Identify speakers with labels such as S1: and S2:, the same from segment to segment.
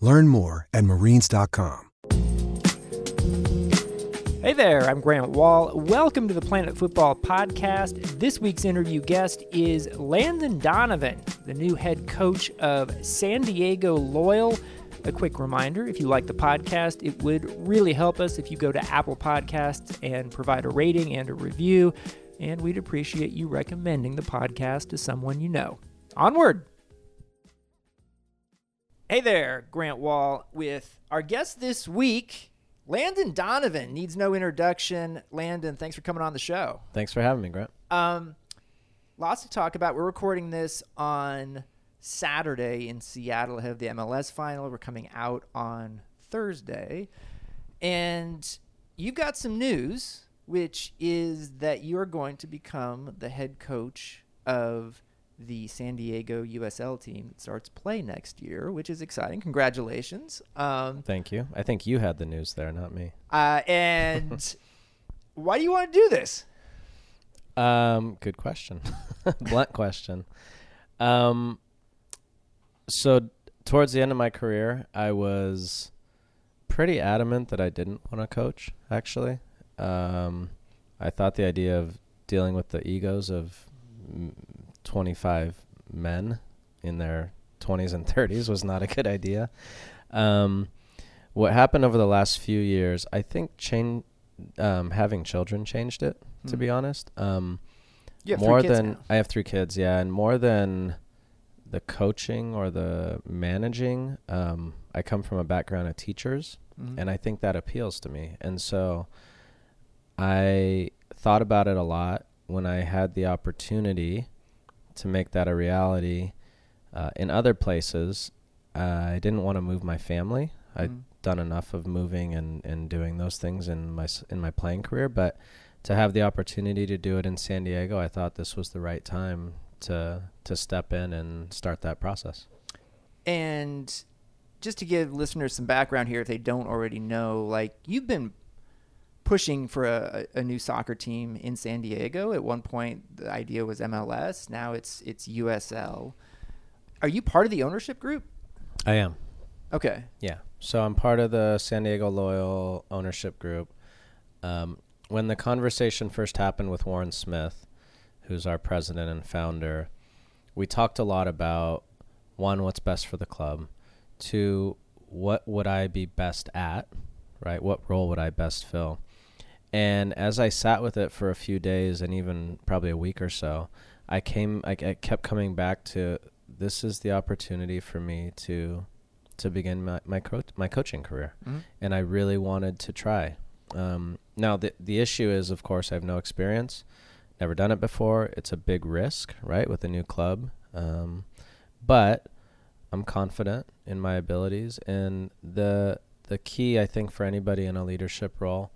S1: Learn more at marines.com.
S2: Hey there, I'm Grant Wahl. Welcome to the Planet Fútbol Podcast. This week's interview guest is Landon Donovan, the new head coach of San Diego Loyal. A quick reminder if you like the podcast, it would really help us if you go to Apple Podcasts and provide a rating and a review. And we'd appreciate you recommending the podcast to someone you know. Onward! Hey there, Grant Wahl, with our guest this week, Landon Donovan. Needs no introduction. Landon, thanks for coming on the show.
S3: Thanks for having me, Grant.
S2: Um, lots to talk about. We're recording this on Saturday in Seattle ahead of the MLS final. We're coming out on Thursday. And you've got some news, which is that you're going to become the head coach of the San Diego USL team that starts play next year, which is exciting. Congratulations. Um,
S3: Thank you. I think you had the news there, not me.
S2: uh, and why do you want to do this?
S3: Um, good question. Blunt question. Um, so towards the end of my career, I was pretty adamant that I didn't want to coach. Actually, um, I thought the idea of dealing with the egos of 25 men in their 20s and 30s was not a good idea. Um, what happened over the last few years, I think, change um, having children changed it. To
S2: Hmm.
S3: be honest, um,
S2: You have three
S3: more than
S2: now.
S3: I have three kids, yeah, and more than the coaching or the managing, um, I come from a background of teachers,
S2: Mhm.
S3: and I think that appeals to me. And so I thought about it a lot when I had the opportunity to make that a reality. Uh, in other places, I didn't want to move my family. I'd
S2: Mhm.
S3: done enough of moving and, and doing those things in my in my playing career, but to have the opportunity to do it in San Diego, I thought this was the right time to to step in and start that process.
S2: And just to give listeners some background here, if they don't already know, like you've been pushing for a, a new soccer team in San Diego. At one point, the idea was MLS. Now it's it's USL. Are you part of the ownership group?
S3: I am.
S2: Okay.
S3: Yeah. So I'm part of the San Diego Loyal ownership group. Um, when the conversation first happened with Warren Smith, who's our president and founder, we talked a lot about one, what's best for the club, two, what would I be best at, right? What role would I best fill? And as I sat with it for a few days and even probably a week or so, I came, I, I kept coming back to this is the opportunity for me to to begin my my, co- my coaching career,
S2: Mhm.
S3: and I really wanted to try. Um, now the the issue is, of course, I have no experience, never done it before. It's a big risk, right, with a new club. Um, but I'm confident in my abilities, and the the key I think for anybody in a leadership role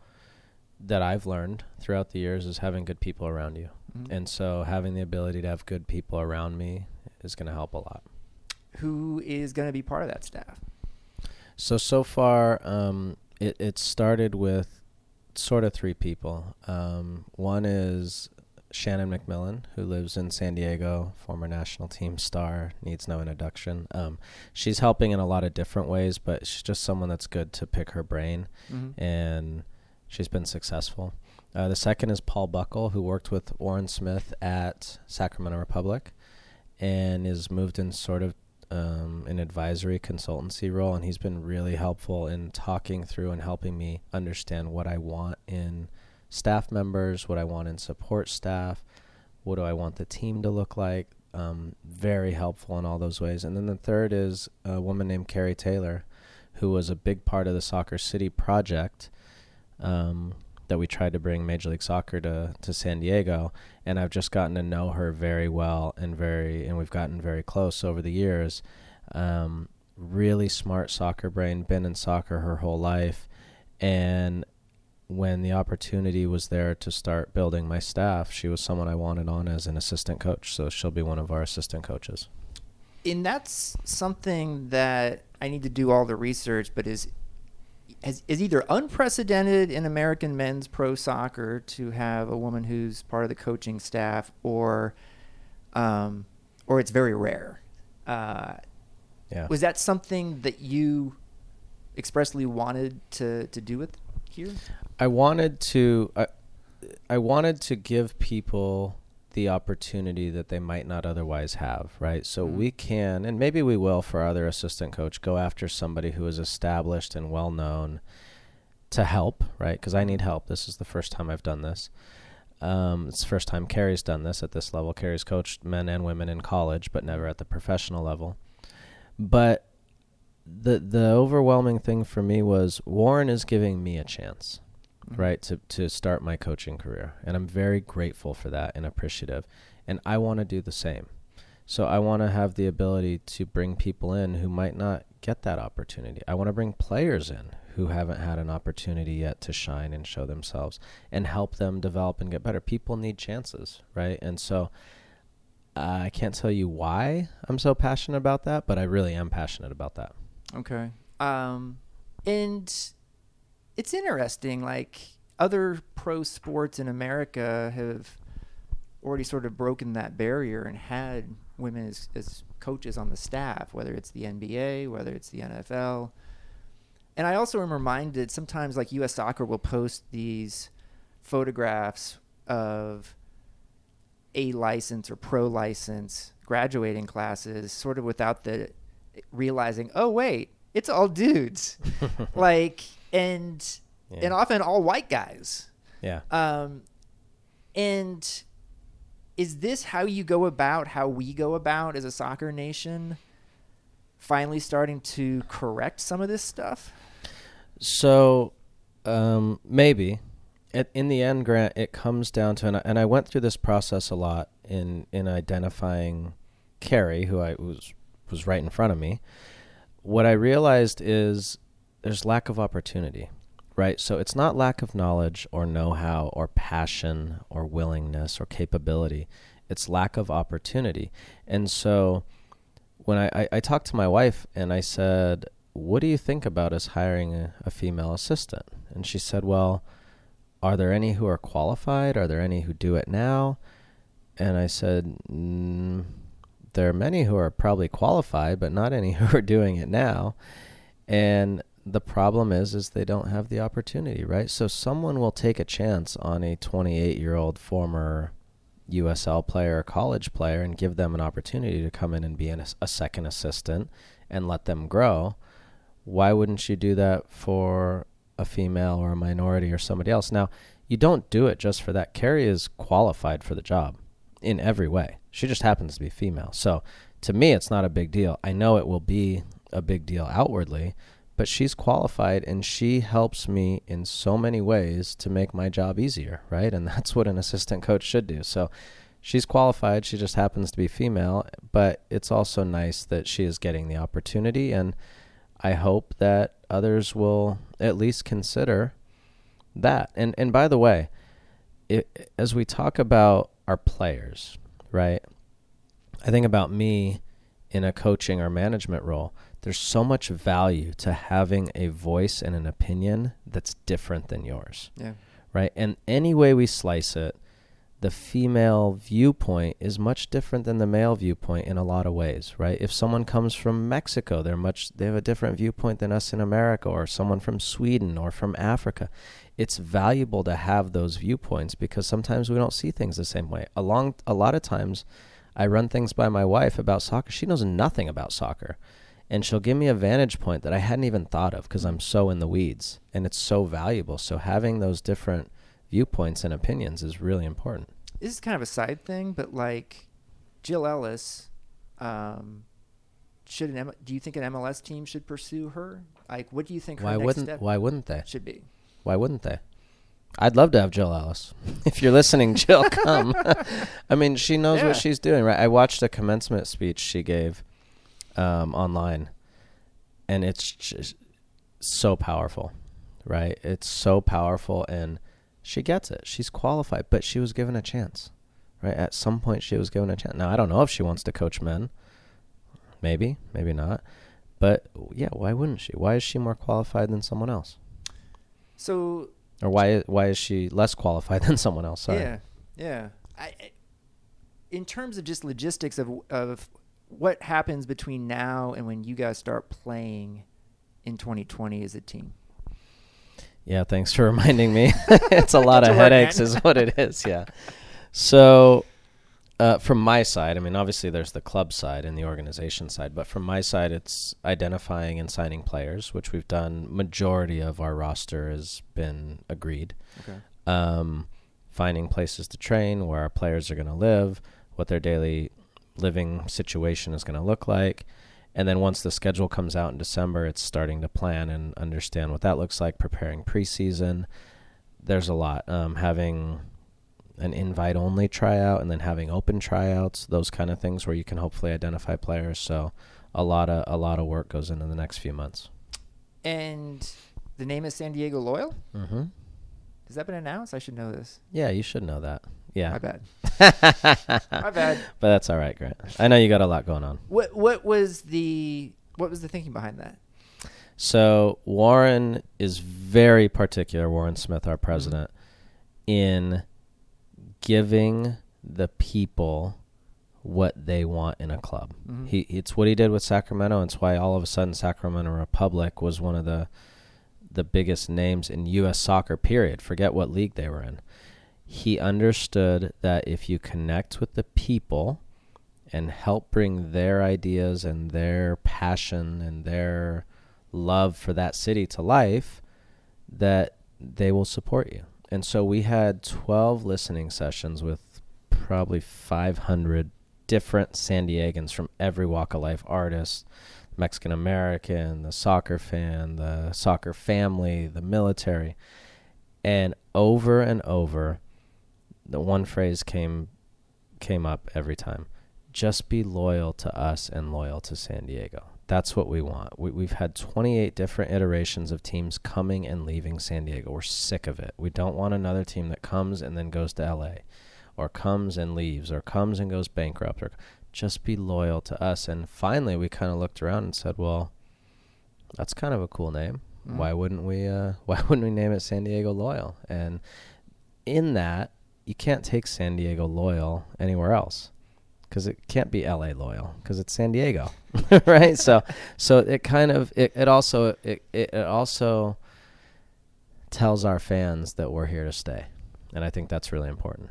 S3: that I've learned throughout the years is having good people around you.
S2: Mhm.
S3: And so having the ability to have good people around me is going to help a lot.
S2: Who is going to be part of that staff?
S3: So so far, um, it it started with sort of three people. Um, one is Shannon McMillan, who lives in San Diego, former national team star, needs no introduction. Um, she's helping in a lot of different ways, but she's just someone that's good to pick her brain,
S2: Mhm.
S3: and she's been successful. Uh, the second is Paul Buckle, who worked with Warren Smith at Sacramento Republic, and is moved in sort of um, an advisory consultancy role, and he's been really helpful in talking through and helping me understand what I want in staff members, what I want in support staff, what do I want the team to look like. Um, very helpful in all those ways. And then the third is a woman named Carrie Taylor, who was a big part of the Soccer City project um, that we tried to bring Major League Soccer to, to San Diego. And I've just gotten to know her very well and very, and we've gotten very close over the years. Um, really smart soccer brain, been in soccer her whole life. And when the opportunity was there to start building my staff, she was someone I wanted on as an assistant coach. So she'll be one of our assistant coaches.
S2: and that's something that I need to do all the research, but is is, is either unprecedented in American men's pro soccer to have a woman who's part of the coaching staff, or um, or it's very rare. Uh,
S3: Yeah.
S2: was that something that you expressly wanted to to do with here?
S3: I wanted to I, I wanted to give people the opportunity that they might not otherwise have, right? So
S2: Mhm.
S3: we can and maybe we will for our other assistant coach go after somebody who is established and well known to help, right? Cuz I need help. This is the first time I've done this. Um, it's the first time Carrie's done this at this level. Carrie's coached men and women in college, but never at the professional level. But the the overwhelming thing for me was Warren is giving me a chance, right, to to start my coaching career, and I'm very grateful for that and appreciative, and I want to do the same. So I want to have the ability to bring people in who might not get that opportunity. I want to bring players in who haven't had an opportunity yet to shine and show themselves and help them develop and get better. People need chances, right? And so I can't tell you why I'm so passionate about that, but I really am passionate about that.
S2: Okay. Um, and it's interesting. Like other pro sports in America have already sort of broken that barrier and had women as, as coaches on the staff, whether it's the NBA, whether it's the NFL. And I also am reminded sometimes, like U.S. Soccer will post these photographs of a license or pro license graduating classes, sort of without the realizing, oh wait, it's all dudes, like and
S3: Yeah.
S2: and often all white guys.
S3: Yeah.
S2: Um, and is this how you go about how we go about as a soccer nation? Finally, starting to correct some of this stuff.
S3: So, um, maybe. At, in the end, Grant, it comes down to, and I, and I went through this process a lot in in identifying Carrie, who I was was right in front of me. What I realized is there's lack of opportunity, right? So it's not lack of knowledge or know-how or passion or willingness or capability. It's lack of opportunity, and so when I, I, I talked to my wife and I said, What do you think about us hiring a, a female assistant? And she said, Well, are there any who are qualified? Are there any who do it now? And I said, mm, There are many who are probably qualified, but not any who are doing it now. And the problem is is they don't have the opportunity, right? So someone will take a chance on a 28-year-old former USL player college player and give them an opportunity to come in and be an, a second assistant and let them grow. Why wouldn't you do that for a female or a minority or somebody else? Now, you don't do it just for that. Carrie is qualified for the job in every way. She just happens to be female. So to me, it's not a big deal. I know it will be a big deal outwardly, but she's qualified and she helps me in so many ways to make my job easier, right? And that's what an assistant coach should do. So she's qualified, she just happens to be female, but it's also nice that she is getting the opportunity and I hope that others will at least consider that. And and by the way, it, as we talk about our players, right? I think about me in a coaching or management role there's so much value to having a voice and an opinion that's different than yours.
S2: Yeah.
S3: Right? And any way we slice it, the female viewpoint is much different than the male viewpoint in a lot of ways, right? If someone comes from Mexico, they're much they have a different viewpoint than us in America or someone from Sweden or from Africa. It's valuable to have those viewpoints because sometimes we don't see things the same way. Along a lot of times I run things by my wife about soccer. She knows nothing about soccer. And she'll give me a vantage point that I hadn't even thought of because I'm so in the weeds and it's so valuable. So having those different viewpoints and opinions is really important.
S2: This is kind of a side thing, but like Jill Ellis, um, should an M- do you think an MLS team should pursue her? Like, what do you think? Her
S3: Why
S2: next
S3: wouldn't
S2: step
S3: why wouldn't they?
S2: should be?
S3: Why wouldn't they? I'd love to have Jill Ellis. if you're listening, Jill, come. I mean, she knows
S2: Yeah.
S3: what she's doing, right? I watched a commencement speech she gave um, online, and it's just so powerful, right? It's so powerful, and she gets it. She's qualified, but she was given a chance, right? At some point, she was given a chance. Now, I don't know if she wants to coach men. Maybe, maybe not. But yeah, why wouldn't she? Why is she more qualified than someone else?
S2: So
S3: Or why why is she less qualified than someone else? Sorry.
S2: yeah, yeah. I, I- in terms of just logistics of of what happens between now and when you guys start playing in 2020 as a team.
S3: Yeah, thanks for reminding me. it's a lot of headaches, is what it is. Yeah. So, uh, from my side, I mean, obviously there's the club side and the organization side, but from my side, it's identifying and signing players, which we've done. Majority of our roster has been agreed.
S2: Okay.
S3: Um, finding places to train, where our players are going to live, what their daily living situation is going to look like. And then once the schedule comes out in December, it's starting to plan and understand what that looks like, preparing preseason. There's a lot. Um, having an invite only tryout and then having open tryouts, those kind of things where you can hopefully identify players. So a lot of a lot of work goes into the next few months.
S2: And the name is San Diego Loyal.
S3: Mm-hmm.
S2: Has that been announced? I should know this.
S3: Yeah, you should know that. Yeah.
S2: My bad. My bad.
S3: But that's all right, Grant. I know you got a lot going on.
S2: What what was the what was the thinking behind that?
S3: So Warren is very particular, Warren Smith, our president, in giving the people what they want in a club.
S2: Mhm.
S3: He it's what he did with Sacramento. and It's why all of a sudden Sacramento Republic was one of the the biggest names in US soccer period. Forget what league they were in. He understood that if you connect with the people and help bring their ideas and their passion and their love for that city to life, that they will support you. And so we had 12 listening sessions with probably 500 different San Diegans from every walk of life artists, Mexican American, the soccer fan, the soccer family, the military. And over and over, the one phrase came came up every time. Just be loyal to us and loyal to San Diego. That's what we want. We, we've had 28 different iterations of teams coming and leaving San Diego. We're sick of it. We don't want another team that comes and then goes to LA or comes and leaves or comes and goes bankrupt or just be loyal to us. And finally, we kind of looked around and said, well, that's kind of a cool name.
S2: Mhm.
S3: Why wouldn't we? Uh, why wouldn't we name it San Diego Loyal? And in that, you can't take San Diego Loyal anywhere else because it can't be LA Loyal because it's San Diego, right? so, so it kind of it, it also it, it also tells our fans that we're here to stay, and I think that's really important.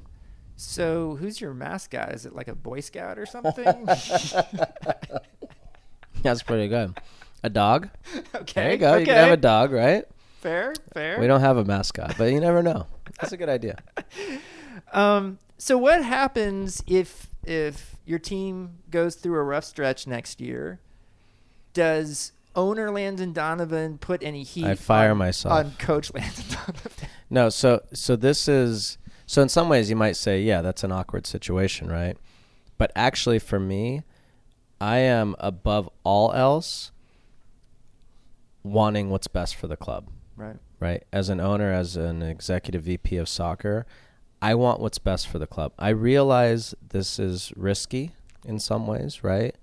S2: So who's your mascot? Is it like a Boy Scout or something?
S3: That's pretty good. A dog.
S2: okay.
S3: There you go.
S2: Okay.
S3: You can have a dog, right?
S2: Fair, fair.
S3: We don't have a mascot, but you never know. That's a good idea.
S2: Um, so what happens if if your team goes through a rough stretch next year? Does owner Landon Donovan put any heat?
S3: I fire
S2: on,
S3: myself.
S2: on Coach Landon Donovan.
S3: No, so so this is so in some ways you might say, yeah, that's an awkward situation, right? But actually for me, I am above all else wanting what's best for the club,
S2: Right.
S3: right? As an owner, as an executive VP of soccer, I want what's best for the club. I realize this is risky in some ways, right?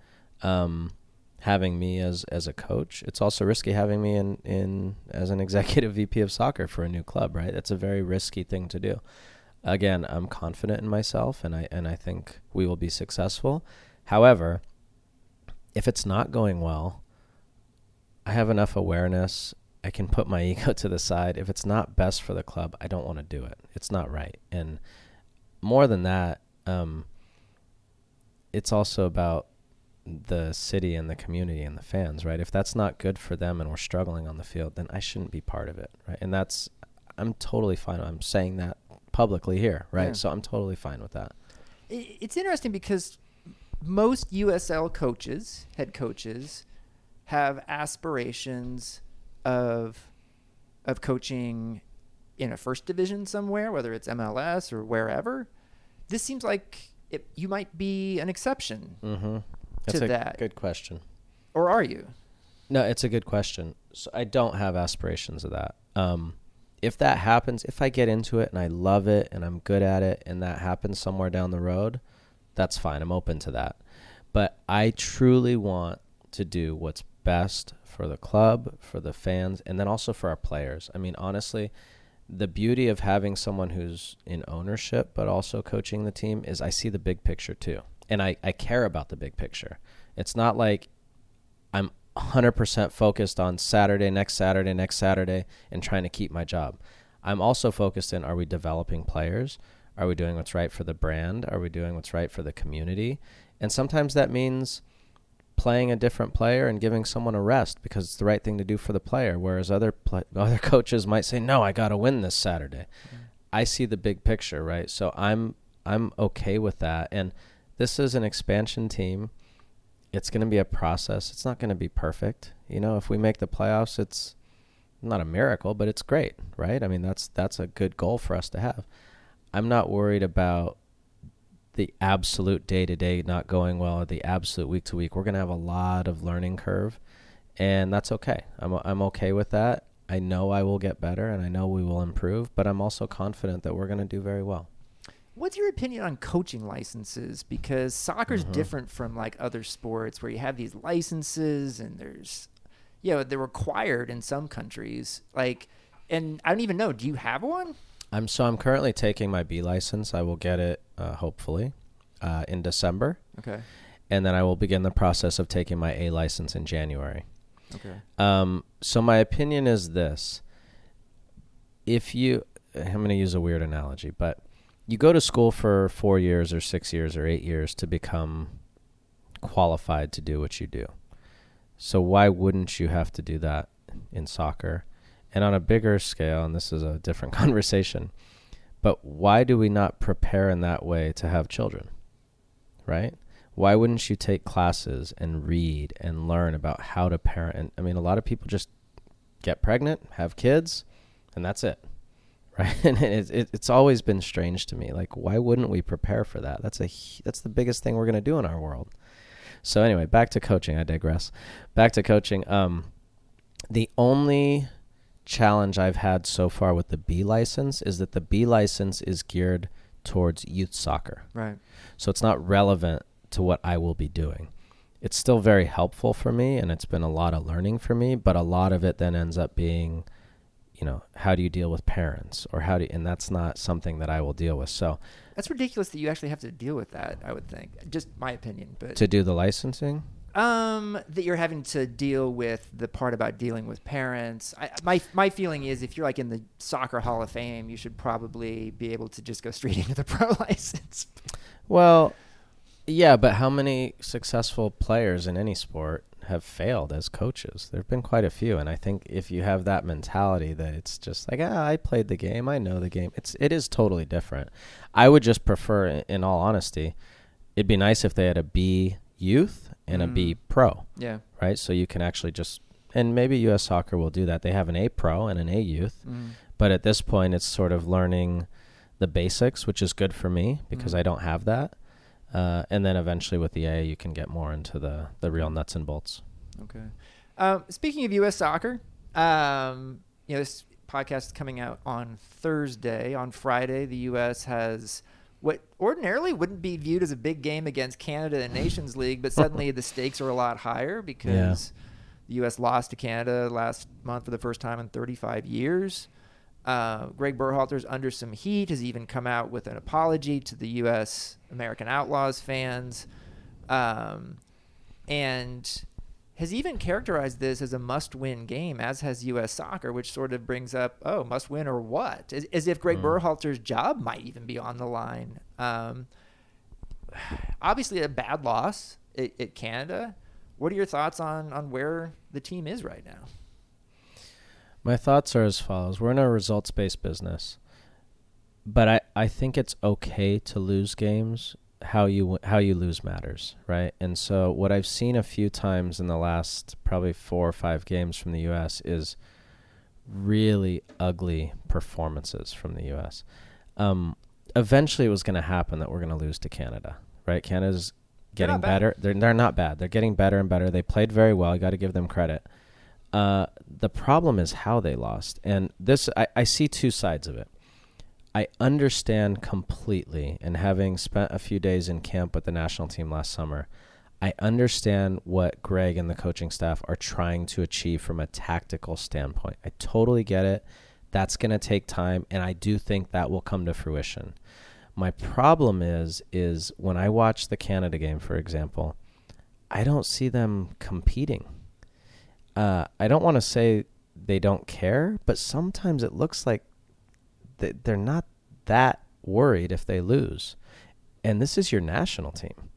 S3: Um, having me as as a coach. It's also risky having me in in as an executive VP of soccer for a new club, right? That's a very risky thing to do. Again, I'm confident in myself and I and I think we will be successful. However, if it's not going well, I have enough awareness. I can put my ego to the side. If it's not best for the club, I don't want to do it. It's not right. And more than that, um, it's also about the city and the community and the fans, right? If that's not good for them and we're struggling on the field, then I shouldn't be part of it, right? And that's I'm totally fine. I'm saying that publicly here, right? Yeah. So I'm totally fine with that.
S2: It's interesting because most USL coaches, head coaches, have aspirations of of coaching in a first division somewhere, whether it's MLS or wherever. This seems like it, you might be an exception.
S3: Mm-hmm. That's
S2: to
S3: a
S2: that.
S3: Good question.
S2: Or are you?
S3: No, it's a good question. So I don't have aspirations of that. Um, if that happens, if I get into it and I love it and I'm good at it, and that happens somewhere down the road, that's fine. I'm open to that. But I truly want to do what's best for the club, for the fans, and then also for our players. I mean, honestly, the beauty of having someone who's in ownership but also coaching the team is I see the big picture too and I, I care about the big picture. It's not like I'm 100% focused on Saturday, next Saturday, next Saturday, and trying to keep my job. I'm also focused in are we developing players? Are we doing what's right for the brand? Are we doing what's right for the community? And sometimes that means playing a different player and giving someone a rest because it's the right thing to do for the player. Whereas other pl- other coaches might say, "No, I got to win this Saturday." Mm-hmm. I see the big picture, right? So I'm I'm okay with that. And this is an expansion team. It's going to be a process. It's not going to be perfect. You know, if we make the playoffs, it's not a miracle, but it's great, right? I mean, that's that's a good goal for us to have. I'm not worried about the absolute day to day not going well or the absolute week to week. We're going to have a lot of learning curve, and that's okay. I'm I'm okay with that. I know I will get better and I know we will improve, but I'm also confident that we're going to do very well.
S2: What's your opinion on coaching licenses? Because soccer's mm-hmm. different from like other sports where you have these licenses and there's, you know, they're required in some countries. Like, and I don't even know. Do you have one?
S3: I'm so I'm currently taking my B license. I will get it uh, hopefully uh, in December.
S2: Okay.
S3: And then I will begin the process of taking my A license in January.
S2: Okay.
S3: Um, so my opinion is this: if you, I'm going to use a weird analogy, but you go to school for four years or six years or eight years to become qualified to do what you do. So why wouldn't you have to do that in soccer? And on a bigger scale, and this is a different conversation, but why do we not prepare in that way to have children? Right? Why wouldn't you take classes and read and learn about how to parent? And I mean, a lot of people just get pregnant, have kids, and that's it right? And it, it, it's always been strange to me. Like, why wouldn't we prepare for that? That's a that's the biggest thing we're gonna do in our world. So anyway, back to coaching. I digress. Back to coaching. Um, the only challenge I've had so far with the B license is that the B license is geared towards youth soccer.
S2: Right.
S3: So it's not relevant to what I will be doing. It's still very helpful for me and it's been a lot of learning for me, but a lot of it then ends up being you know, how do you deal with parents or how do you, and that's not something that I will deal with. So
S2: that's ridiculous that you actually have to deal with that. I would think, just my opinion, but
S3: to do the licensing.
S2: Um, that you're having to deal with the part about dealing with parents. I, my my feeling is if you're like in the soccer Hall of Fame, you should probably be able to just go straight into the pro license.
S3: Well, yeah, but how many successful players in any sport have failed as coaches. There have been quite a few, and I think if you have that mentality that it's just like, ah, I played the game, I know the game. It's it is totally different. I would just prefer, in all honesty, it'd be nice if they had a B youth and mm. a B mm. pro.
S2: Yeah.
S3: Right. So you can actually just and maybe U.S. Soccer will do that. They have an A pro and an A youth, mm. but at this point, it's sort of learning the basics, which is good for me because mm. I don't have that. Uh, and then eventually with the A, you can get more into the, the real nuts and bolts.
S2: Okay. Um, speaking of U.S. soccer, um, you know, this podcast is coming out on Thursday. On Friday, the U.S. has what ordinarily wouldn't be viewed as a big game against Canada in Nations League, but suddenly the stakes are a lot higher because the U.S. lost to Canada last month for the first time in 35 years. Uh, Greg Berhalter's under some heat, has even come out with an apology to the U.S. American Outlaws fans, um, and has even characterized this as a must-win game, as has U.S. Soccer, which sort of brings up, oh, must-win or what? As, as if Greg mm. Berhalter's job might even be on the line. Um, obviously, a bad loss at, at Canada. What are your thoughts on on where the team is right now?
S3: My thoughts are as follows: We're in a results-based business, but I I think it's okay to lose games. How you how you lose matters, right? And so what I've seen a few times in the last probably four or five games from the U.S. is really ugly performances from the U.S. Um, eventually, it was going to happen that we're going to lose to Canada, right? Canada's getting better. They're they're not bad. They're getting better and better. They played very well. You got to give them credit. Uh, the problem is how they lost, and this I, I see two sides of it. I understand completely, and having spent a few days in camp with the national team last summer, I understand what Greg and the coaching staff are trying to achieve from a tactical standpoint. I totally get it. That's going to take time, and I do think that will come to fruition. My problem is is when I watch the Canada game, for example, I don't see them competing. Uh, I don't want to say they don't care, but sometimes it looks like they're not that worried if they lose. And this is your national team.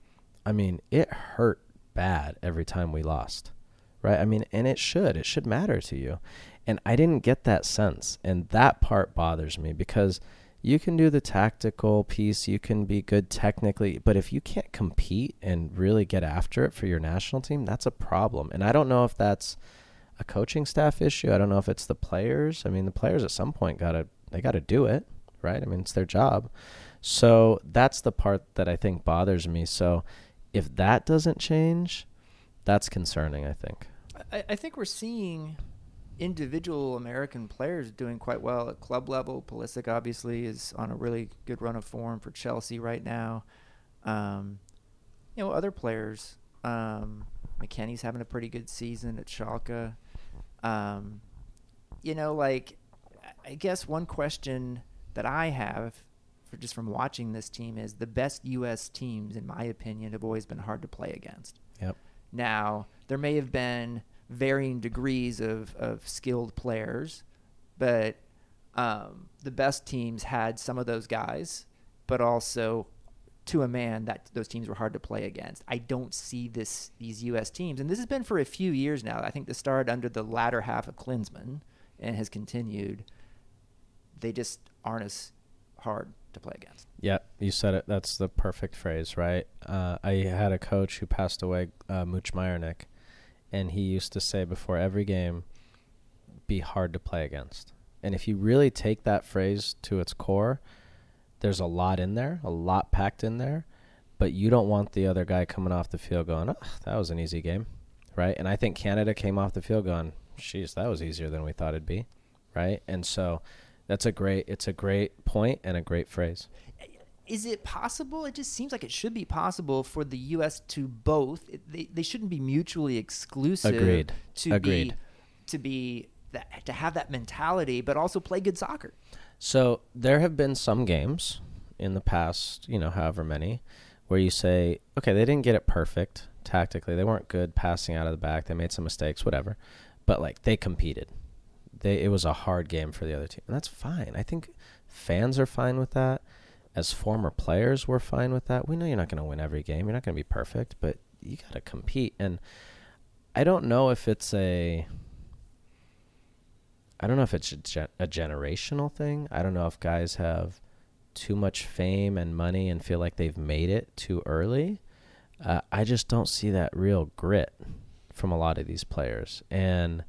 S3: I mean, it hurt bad every time we lost, right? I mean, and it should. It should matter to you. And I didn't get that sense. And that part bothers me because – you can do the tactical piece, you can be good technically, but if you can't compete and really get after it for your national team, that's a problem. And I don't know if that's a coaching staff issue. I don't know if it's the players. I mean, the players at some point got to they got to do it, right? I mean, it's their job. So that's the part that I think bothers me. So if that doesn't change, that's concerning, I think.
S2: I, I think we're seeing individual American players doing quite well at club level. Pulisic obviously is on a really good run of form for Chelsea right now. Um, you know, other players. Um, McKennie's having a pretty good season at Schalke. Um, you know, like I guess one question that I have for just from watching this team is the best U.S. teams, in my opinion, have always been hard to play against.
S3: Yep.
S2: Now there may have been varying degrees of, of skilled players, but um, the best teams had some of those guys, but also to a man that those teams were hard to play against. I don't see this these U.S. teams, and this has been for a few years now. I think this started under the latter half of Klinsmann and has continued. They just aren't as hard to play against.
S3: Yeah, you said it. That's the perfect phrase, right? Uh, I had a coach who passed away, uh, Mooch Myernick, and he used to say before every game, be hard to play against. And if you really take that phrase to its core, there's a lot in there, a lot packed in there, but you don't want the other guy coming off the field going, oh, that was an easy game, right? And I think Canada came off the field going, "Jeez, that was easier than we thought it'd be, right? And so that's a great, it's a great point and a great phrase
S2: is it possible? It just seems like it should be possible for the U.S. to both. They, they shouldn't be mutually exclusive.
S3: Agreed.
S2: To
S3: Agreed.
S2: Be, to be that, to have that mentality, but also play good soccer.
S3: So there have been some games in the past, you know, however many, where you say, okay, they didn't get it perfect tactically. They weren't good passing out of the back. They made some mistakes, whatever. But like they competed. They it was a hard game for the other team, and that's fine. I think fans are fine with that as former players, we're fine with that. We know you're not going to win every game. You're not going to be perfect, but you got to compete. And I don't know if it's a. I don't know if it's a, ge- a generational thing. I don't know if guys have too much fame and money and feel like they've made it too early. Uh, I just don't see that real grit from a lot of these players, and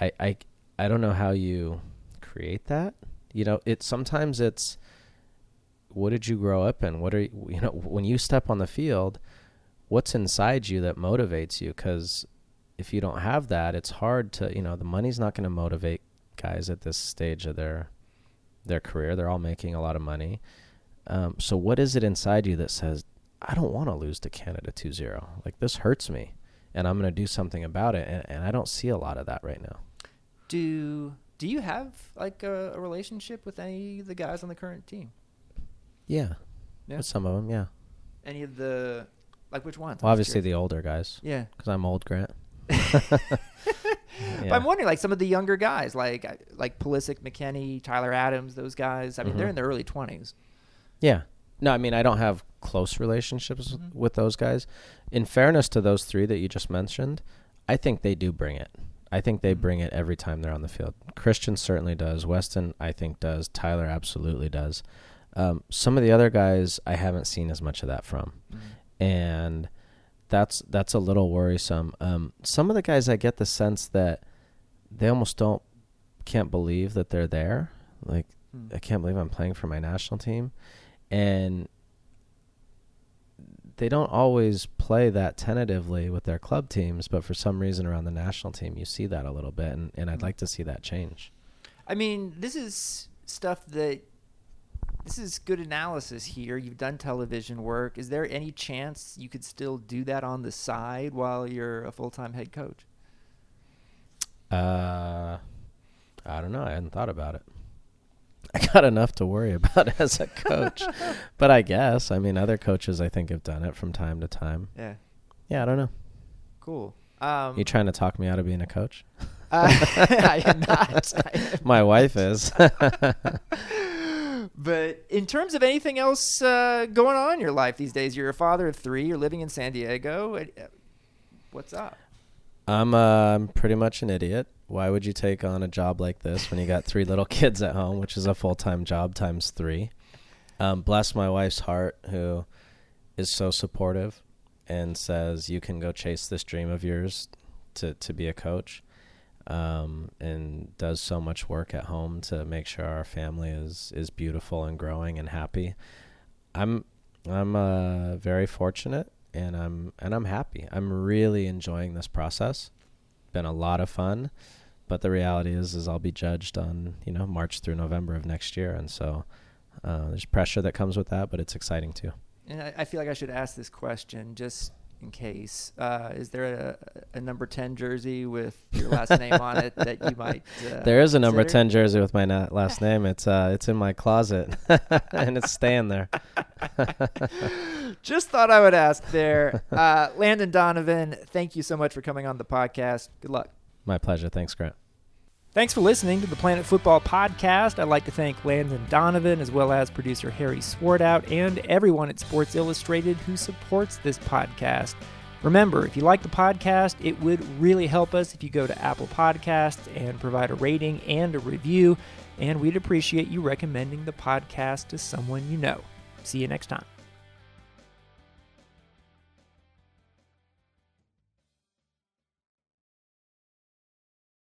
S3: I, I, I don't know how you create that. You know, it sometimes it's what did you grow up in? What are you, you know, when you step on the field, what's inside you that motivates you? Because if you don't have that, it's hard to, you know, the money's not going to motivate guys at this stage of their their career. They're all making a lot of money. Um, so what is it inside you that says, I don't want to lose to Canada 2-0. Like this hurts me and I'm going to do something about it. And, and I don't see a lot of that right now.
S2: Do do you have like a, a relationship with any of the guys on the current team?
S3: Yeah.
S2: Yeah.
S3: With some of them, yeah.
S2: Any of the like which ones?
S3: Well, obviously the older guys
S2: yeah.
S3: because I'm old, Grant.
S2: But I'm wondering, like some of the younger guys, like like Pulisic, McKennie, Tyler Adams, those guys. I mean, they're
S3: Mhm.
S2: in their early 20s.
S3: Yeah. No, I mean I don't have close relationships
S2: Mhm.
S3: with those guys. In fairness to those three that you just mentioned, I think they do bring it. I think they bring it every time they're on the field. Christian certainly does. Weston, I think, does. Tyler absolutely does. Um, some of the other guys, I haven't seen as much of that from, and that's that's a little worrisome. Um, some of the guys, I get the sense that they almost don't can't believe that they're there. Like
S2: Mm.
S3: I can't believe I'm playing for my national team. And they don't always play that tentatively with their club teams, but for some reason around the national team, you see that a little bit. And, and I'd like to see that change.
S2: I mean, this is stuff that this is good analysis here. You've done television work. Is there any chance you could still do that on the side while you're a full-time head coach?
S3: Uh, I don't know. I hadn't thought about it. I got enough to worry about as a coach. but I guess, I mean, other coaches I think have done it from time to time.
S2: Yeah.
S3: Yeah, I don't know.
S2: Cool. Um,
S3: You trying to talk me out of being a coach?
S2: uh, I am not. I am
S3: My wife is.
S2: But in terms of anything else uh, going on in your life these days, you're a father of three. You're living in San Diego. Uh, What's up?
S3: I'm uh, I'm pretty much an idiot. Why would you take on a job like this when you got three little kids at home, which is a full time job times three? Um, bless my wife's heart, who is so supportive and says you can go chase this dream of yours to to be a coach, um, and does so much work at home to make sure our family is is beautiful and growing and happy. I'm I'm uh, very fortunate and I'm and I'm happy. I'm really enjoying this process. Been a lot of fun, but the reality is is I'll be judged on you know March through November of next year, and so uh, there's pressure that comes with that, but it's exciting too.
S2: And I, I feel like I should ask this question just in case. Uh, is there a, a number 10 jersey with your last name on it that you might. Uh,
S3: there is a number
S2: consider?
S3: ten jersey with my na- last name. It's uh it's in my closet, and it's staying there.
S2: Just thought I would ask there. Uh, Landon Donovan, thank you so much for coming on the podcast. Good luck.
S3: My pleasure. Thanks, Grant.
S2: Thanks for listening to the Planet Fútbol Podcast. I'd like to thank Landon Donovan, as well as producer Harry Swartout, and everyone at Sports Illustrated who supports this podcast. Remember, if you like the podcast, it would really help us if you go to Apple Podcasts and provide a rating and a review, and we'd appreciate you recommending the podcast to someone you know. See you next time.